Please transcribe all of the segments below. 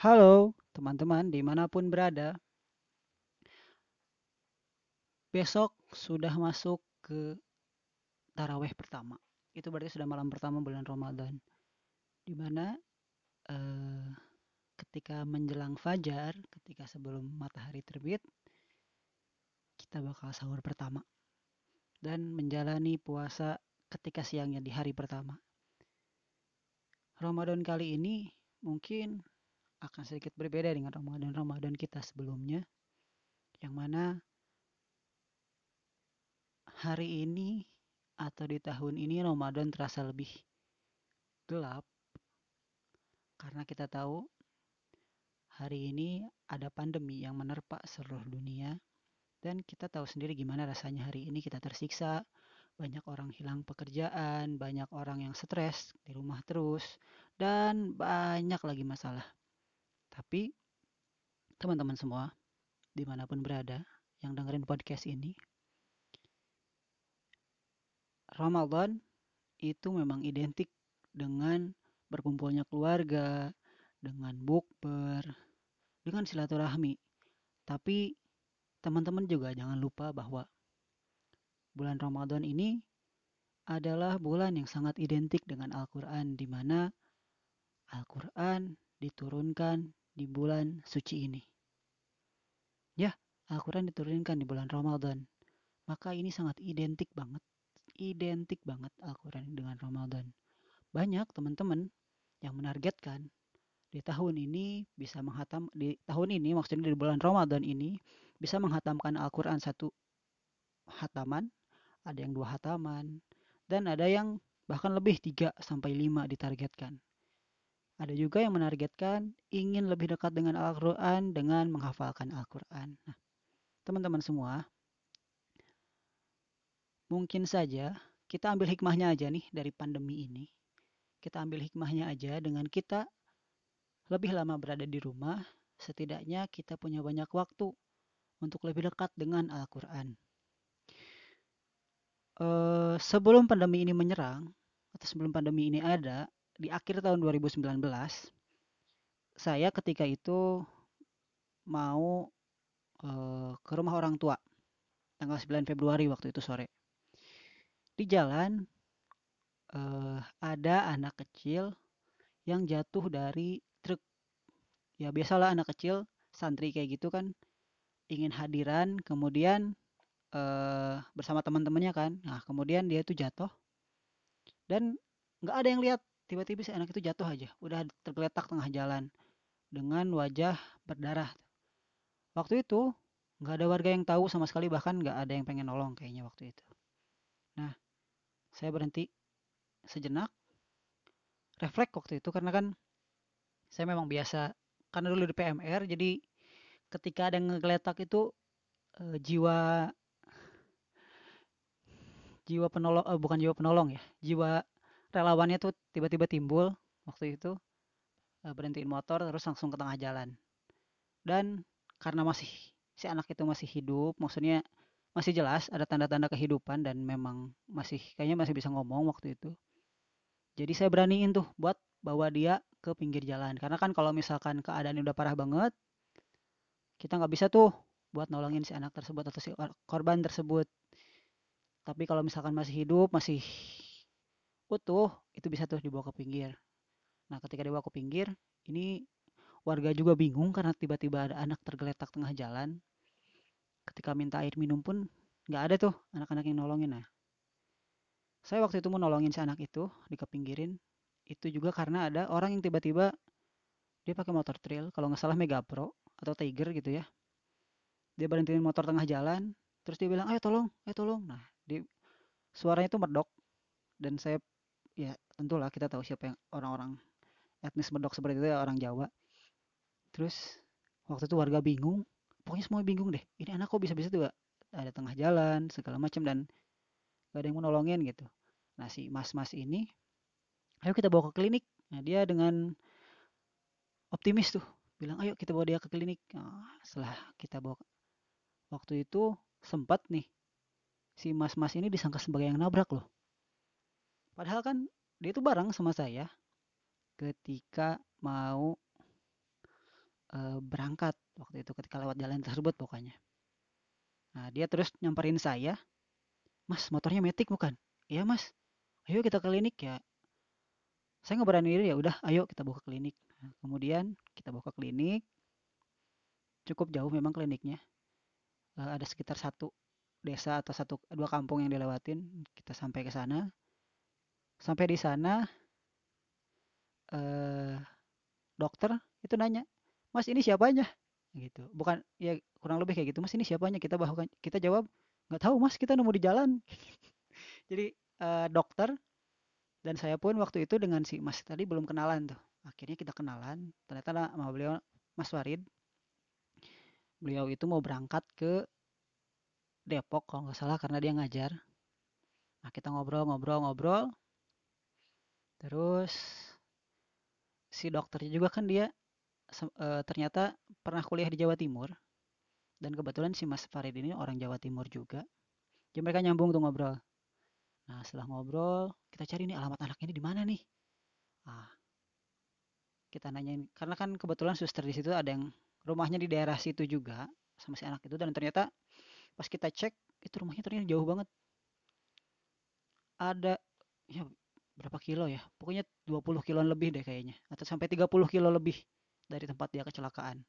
Halo teman-teman di mana pun berada. Besok sudah masuk ke taraweh pertama. Itu berarti sudah malam pertama bulan Ramadan. Di mana eh, ketika menjelang fajar, ketika sebelum matahari terbit, kita bakal sahur pertama. Dan menjalani puasa ketika siangnya di hari pertama. Ramadan kali ini mungkin akan sedikit berbeda dengan Ramadan-Ramadan kita sebelumnya. Yang mana hari ini atau di tahun ini Ramadan terasa lebih gelap karena kita tahu hari ini ada pandemi yang menerpa seluruh dunia dan kita tahu sendiri gimana rasanya hari ini kita tersiksa banyak orang hilang pekerjaan, banyak orang yang stres di rumah terus, dan banyak lagi masalah. Tapi teman-teman semua, di mana pun berada, yang dengerin podcast ini, Ramadan itu memang identik dengan berkumpulnya keluarga, dengan bukber, dengan silaturahmi. Tapi teman-teman juga jangan lupa bahwa bulan Ramadan ini adalah bulan yang sangat identik dengan Al-Quran, di mana Al-Quran diturunkan di bulan suci ini. Ya, Al-Quran diturunkan di bulan Ramadan. Maka ini sangat identik banget. Identik banget Al-Quran dengan Ramadan. Banyak teman-teman yang menargetkan di tahun ini bisa menghatam di tahun ini maksudnya di bulan Ramadan ini bisa menghatamkan Al-Qur'an satu hataman ada yang dua hataman, dan ada yang bahkan lebih 3 sampai 5 ditargetkan. Ada juga yang menargetkan ingin lebih dekat dengan Al-Quran dengan menghafalkan Al-Quran. Nah, teman-teman semua, mungkin saja kita ambil hikmahnya aja nih dari pandemi ini. Kita ambil hikmahnya aja dengan kita lebih lama berada di rumah, setidaknya kita punya banyak waktu untuk lebih dekat dengan Al-Quran uh, sebelum pandemi ini menyerang atau sebelum pandemi ini ada di akhir tahun 2019 saya ketika itu mau uh, ke rumah orang tua tanggal 9 Februari waktu itu sore di jalan uh, ada anak kecil yang jatuh dari truk ya biasalah anak kecil santri kayak gitu kan ingin hadiran kemudian uh, bersama teman-temannya kan. Nah, kemudian dia itu jatuh dan nggak ada yang lihat. Tiba-tiba si anak itu jatuh aja, udah tergeletak tengah jalan dengan wajah berdarah. Waktu itu nggak ada warga yang tahu sama sekali, bahkan nggak ada yang pengen nolong kayaknya waktu itu. Nah, saya berhenti sejenak, refleks waktu itu karena kan saya memang biasa karena dulu di PMR, jadi ketika ada yang ngegeletak itu e, jiwa jiwa penolong eh, bukan jiwa penolong ya jiwa relawannya tuh tiba-tiba timbul waktu itu eh, berhentiin motor terus langsung ke tengah jalan. Dan karena masih si anak itu masih hidup maksudnya masih jelas ada tanda-tanda kehidupan dan memang masih kayaknya masih bisa ngomong waktu itu. Jadi saya beraniin tuh buat bawa dia ke pinggir jalan. Karena kan kalau misalkan keadaan udah parah banget kita nggak bisa tuh buat nolongin si anak tersebut atau si korban tersebut. Tapi kalau misalkan masih hidup, masih utuh, itu bisa terus dibawa ke pinggir. Nah, ketika dibawa ke pinggir, ini warga juga bingung karena tiba-tiba ada anak tergeletak tengah jalan. Ketika minta air minum pun nggak ada tuh anak-anak yang nolongin. Nah, saya waktu itu mau nolongin si anak itu di kepinggirin. Itu juga karena ada orang yang tiba-tiba dia pakai motor trail, kalau nggak salah Mega Pro atau Tiger gitu ya. Dia berhentiin motor tengah jalan, terus dia bilang, ayo tolong, ayo tolong. Nah, di suaranya itu medok dan saya ya tentulah kita tahu siapa yang orang-orang etnis medok seperti itu ya orang Jawa. Terus waktu itu warga bingung pokoknya semua bingung deh ini anak kok bisa-bisa tuh ada tengah jalan segala macam dan gak ada yang mau nolongin gitu. Nah si mas-mas ini ayo kita bawa ke klinik. Nah dia dengan optimis tuh bilang ayo kita bawa dia ke klinik. Nah, setelah kita bawa waktu itu sempat nih si mas-mas ini disangka sebagai yang nabrak loh. Padahal kan dia itu bareng sama saya ketika mau uh, berangkat waktu itu ketika lewat jalan tersebut pokoknya. Nah, dia terus nyamperin saya, Mas, motornya metik bukan? Iya, Mas. Ayo kita ke klinik ya. Saya nggak berani diri ya udah, ayo kita bawa ke klinik. Nah, kemudian kita bawa ke klinik. Cukup jauh memang kliniknya. Uh, ada sekitar satu desa atau satu dua kampung yang dilewatin. Kita sampai ke sana. Sampai di sana uh, dokter itu nanya, "Mas, ini siapanya?" gitu. Bukan ya kurang lebih kayak gitu. "Mas, ini siapanya?" Kita bahkan kita jawab, "Nggak tahu, Mas, kita nemu di jalan." Jadi uh, dokter dan saya pun waktu itu dengan si Mas tadi belum kenalan tuh. Akhirnya kita kenalan. Ternyata sama beliau Mas Farid. Beliau itu mau berangkat ke Depok kalau nggak salah karena dia ngajar. Nah kita ngobrol-ngobrol-ngobrol. Terus si dokternya juga kan dia e, ternyata pernah kuliah di Jawa Timur. Dan kebetulan si Mas Farid ini orang Jawa Timur juga. Jadi mereka nyambung tuh ngobrol. Nah setelah ngobrol kita cari nih alamat anak ini di mana nih? Ah kita nanyain. Karena kan kebetulan suster di situ ada yang rumahnya di daerah situ juga sama si anak itu. Dan ternyata pas kita cek itu rumahnya ternyata jauh banget. Ada ya berapa kilo ya? Pokoknya 20 kiloan lebih deh kayaknya atau sampai 30 kilo lebih dari tempat dia kecelakaan.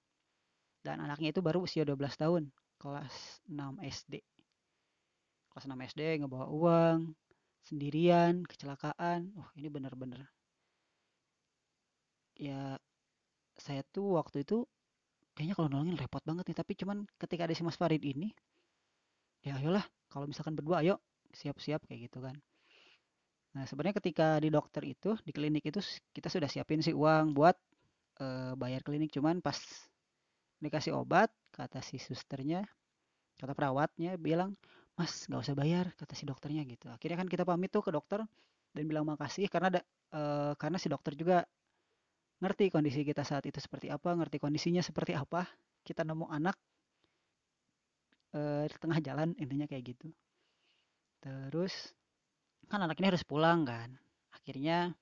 Dan anaknya itu baru usia 12 tahun kelas 6 SD kelas 6 SD ngebawa uang sendirian kecelakaan. Wah ini bener-bener. Ya saya tuh waktu itu kayaknya kalau nolongin repot banget nih tapi cuman ketika ada si Mas Farid ini ya ayolah kalau misalkan berdua ayo siap-siap kayak gitu kan Nah, sebenarnya ketika di dokter itu, di klinik itu kita sudah siapin sih uang buat e, bayar klinik. Cuman pas dikasih obat, kata si susternya, kata perawatnya bilang, Mas nggak usah bayar, kata si dokternya gitu. Akhirnya kan kita pamit tuh ke dokter dan bilang makasih karena ada e, karena si dokter juga ngerti kondisi kita saat itu seperti apa, ngerti kondisinya seperti apa. Kita nemu anak e, di tengah jalan intinya kayak gitu. Terus kan anak ini harus pulang kan. Akhirnya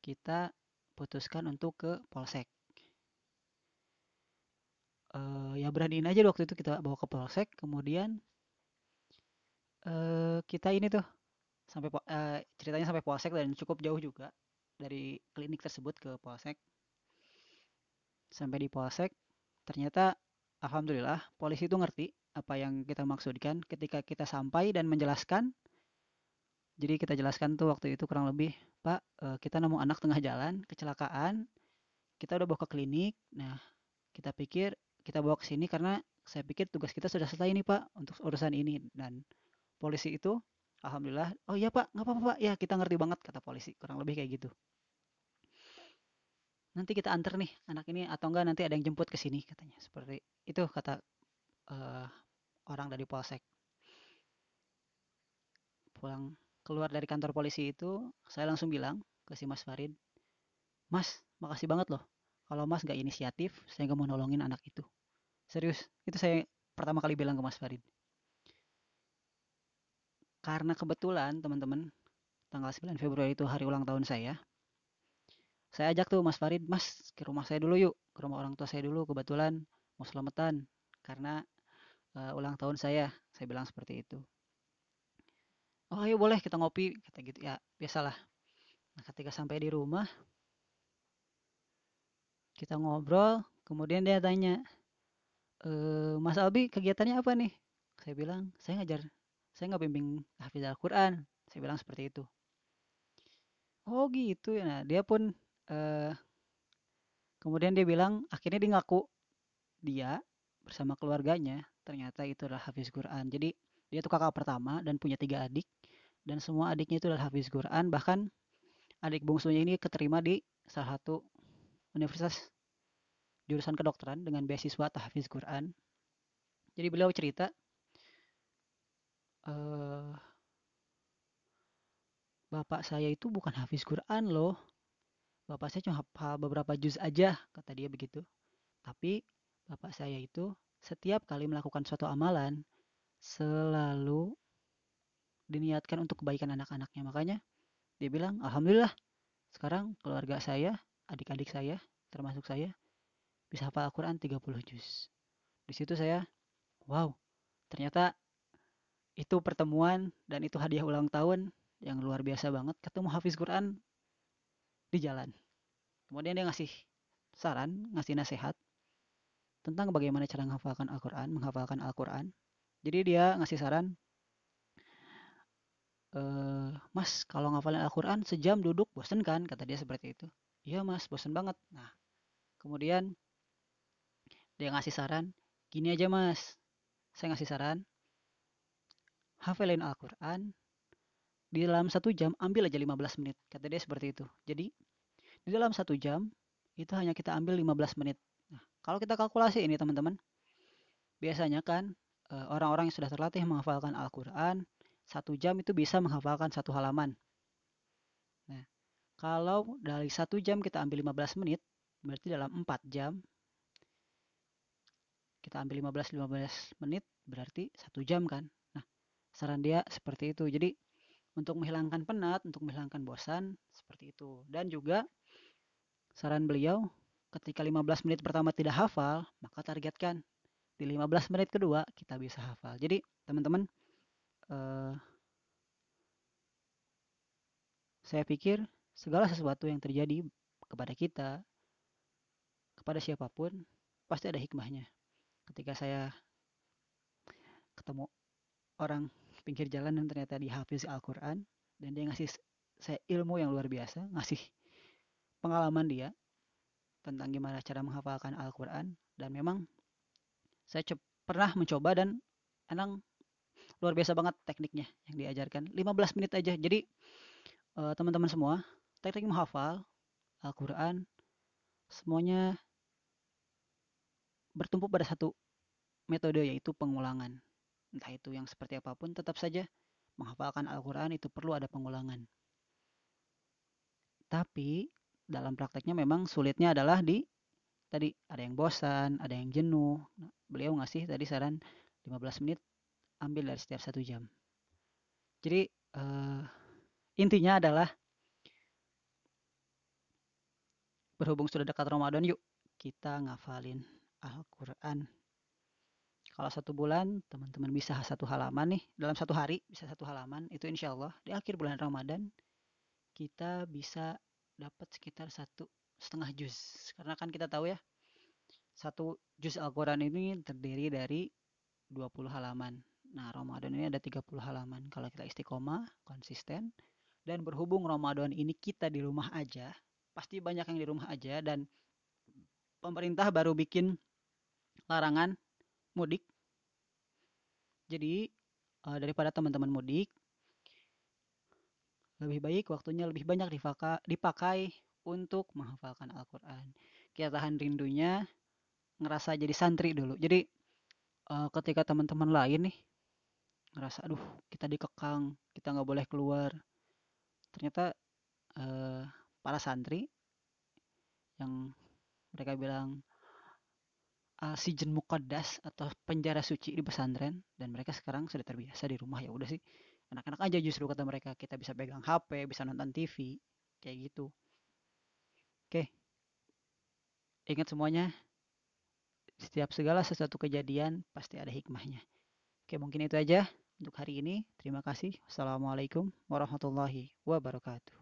kita putuskan untuk ke polsek. Uh, ya beraniin aja waktu itu kita bawa ke polsek kemudian uh, kita ini tuh sampai uh, ceritanya sampai polsek dan cukup jauh juga dari klinik tersebut ke polsek. Sampai di polsek ternyata alhamdulillah polisi itu ngerti apa yang kita maksudkan ketika kita sampai dan menjelaskan jadi kita jelaskan tuh waktu itu kurang lebih, Pak, uh, kita nemu anak tengah jalan, kecelakaan, kita udah bawa ke klinik. Nah, kita pikir kita bawa ke sini karena saya pikir tugas kita sudah selesai nih Pak untuk urusan ini dan polisi itu alhamdulillah, oh iya Pak, nggak apa-apa Pak, ya kita ngerti banget kata polisi, kurang lebih kayak gitu. Nanti kita antar nih anak ini atau enggak nanti ada yang jemput ke sini katanya. Seperti itu kata uh, orang dari polsek. Pulang keluar dari kantor polisi itu saya langsung bilang ke si Mas Farid Mas makasih banget loh. Kalau Mas gak inisiatif saya gak mau nolongin anak itu. Serius itu saya pertama kali bilang ke Mas Farid. Karena kebetulan teman-teman tanggal 9 Februari itu hari ulang tahun saya saya ajak tuh Mas Farid Mas ke rumah saya dulu yuk ke rumah orang tua saya dulu kebetulan mau selamatan. Karena uh, ulang tahun saya saya bilang seperti itu oh ayo boleh kita ngopi kata gitu. Ya biasalah. Nah ketika sampai di rumah kita ngobrol kemudian dia tanya e, Mas Albi kegiatannya apa nih? Saya bilang saya ngajar saya nggak bimbing hafiz Al-Quran. Saya bilang seperti itu. Oh gitu ya. Nah dia pun uh, kemudian dia bilang akhirnya dia ngaku dia bersama keluarganya ternyata itu adalah hafiz Quran. Jadi dia tuh kakak pertama dan punya tiga adik dan semua adiknya itu adalah hafiz Quran bahkan adik bungsunya ini keterima di salah satu universitas jurusan kedokteran dengan beasiswa tahfiz Quran. Jadi beliau cerita uh, bapak saya itu bukan hafiz Quran loh. Bapak saya cuma hafal beberapa juz aja kata dia begitu. Tapi bapak saya itu setiap kali melakukan suatu amalan selalu diniatkan untuk kebaikan anak-anaknya. Makanya dia bilang, Alhamdulillah sekarang keluarga saya, adik-adik saya, termasuk saya, bisa hafal Al-Quran 30 juz. Di situ saya, wow, ternyata itu pertemuan dan itu hadiah ulang tahun yang luar biasa banget. Ketemu Hafiz Quran di jalan. Kemudian dia ngasih saran, ngasih nasihat tentang bagaimana cara menghafalkan Al-Quran, menghafalkan Al-Quran. Jadi dia ngasih saran, e, Mas, kalau ngafalin Al-Quran sejam duduk bosen kan? Kata dia seperti itu. Iya mas, bosen banget. Nah, kemudian dia ngasih saran, gini aja mas, saya ngasih saran, hafalin Al-Quran, di dalam satu jam ambil aja 15 menit. Kata dia seperti itu. Jadi, di dalam satu jam, itu hanya kita ambil 15 menit. Nah, kalau kita kalkulasi ini teman-teman, biasanya kan orang-orang yang sudah terlatih menghafalkan Al-Quran, satu jam itu bisa menghafalkan satu halaman. Nah, kalau dari satu jam kita ambil 15 menit, berarti dalam 4 jam, kita ambil 15-15 menit, berarti satu jam kan. Nah, saran dia seperti itu. Jadi, untuk menghilangkan penat, untuk menghilangkan bosan, seperti itu. Dan juga, saran beliau, ketika 15 menit pertama tidak hafal, maka targetkan di 15 menit kedua kita bisa hafal. Jadi teman-teman, eh, saya pikir segala sesuatu yang terjadi kepada kita, kepada siapa pun, pasti ada hikmahnya. Ketika saya ketemu orang pinggir jalan dan ternyata dihafiz Al-Quran, dan dia ngasih saya ilmu yang luar biasa, ngasih pengalaman dia, tentang gimana cara menghafalkan Al-Quran dan memang saya pernah mencoba dan emang luar biasa banget tekniknya yang diajarkan. 15 menit aja. Jadi uh, teman-teman semua teknik menghafal Al-Quran semuanya bertumpu pada satu metode yaitu pengulangan. Entah itu yang seperti apa pun tetap saja menghafalkan Al-Quran itu perlu ada pengulangan. Tapi dalam prakteknya memang sulitnya adalah di tadi ada yang bosan, ada yang jenuh. Nah, beliau ngasih tadi saran 15 menit ambil dari setiap satu jam. Jadi uh, intinya adalah berhubung sudah dekat Ramadan yuk kita ngafalin Al-Quran. Kalau satu bulan teman-teman bisa satu halaman nih dalam satu hari bisa satu halaman itu insya Allah di akhir bulan Ramadan kita bisa dapat sekitar satu setengah juz. Karena kan kita tahu ya satu juz Al-Quran ini terdiri dari 20 halaman. Nah Ramadan ini ada 30 halaman. Kalau kita istiqomah konsisten dan berhubung Ramadan ini kita di rumah aja pasti banyak yang di rumah aja dan pemerintah baru bikin larangan mudik. Jadi uh, daripada teman-teman mudik lebih baik waktunya lebih banyak dipakai untuk menghafalkan Al-Quran. Kita tahan rindunya, ngerasa jadi santri dulu. Jadi uh, ketika teman-teman lain nih ngerasa, aduh kita dikekang, kita nggak boleh keluar. Ternyata uh, para santri yang mereka bilang uh, sijen mukadas atau penjara suci di pesantren dan mereka sekarang sudah terbiasa di rumah ya udah sih enak-enak aja justru kata mereka kita bisa pegang HP bisa nonton TV kayak gitu oke ingat semuanya setiap segala sesuatu kejadian pasti ada hikmahnya. Oke mungkin itu aja untuk hari ini. Terima kasih. Assalamualaikum warahmatullahi wabarakatuh